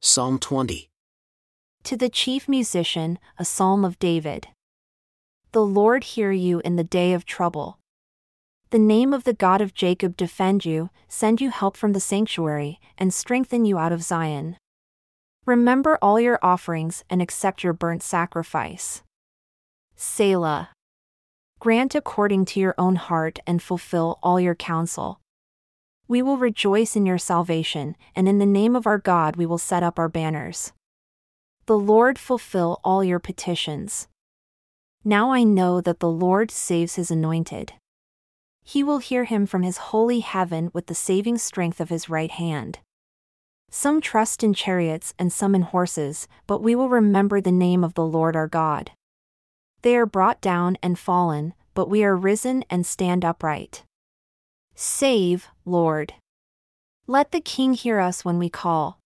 Psalm 20. To the chief musician, a psalm of David. The Lord hear you in the day of trouble. The name of the God of Jacob defend you, send you help from the sanctuary, and strengthen you out of Zion. Remember all your offerings and accept your burnt sacrifice. Selah. Grant according to your own heart and fulfill all your counsel. We will rejoice in your salvation, and in the name of our God we will set up our banners. The Lord fulfill all your petitions. Now I know that the Lord saves his anointed. He will hear him from his holy heaven with the saving strength of his right hand. Some trust in chariots and some in horses, but we will remember the name of the Lord our God. They are brought down and fallen, but we are risen and stand upright. Save, Lord. Let the King hear us when we call.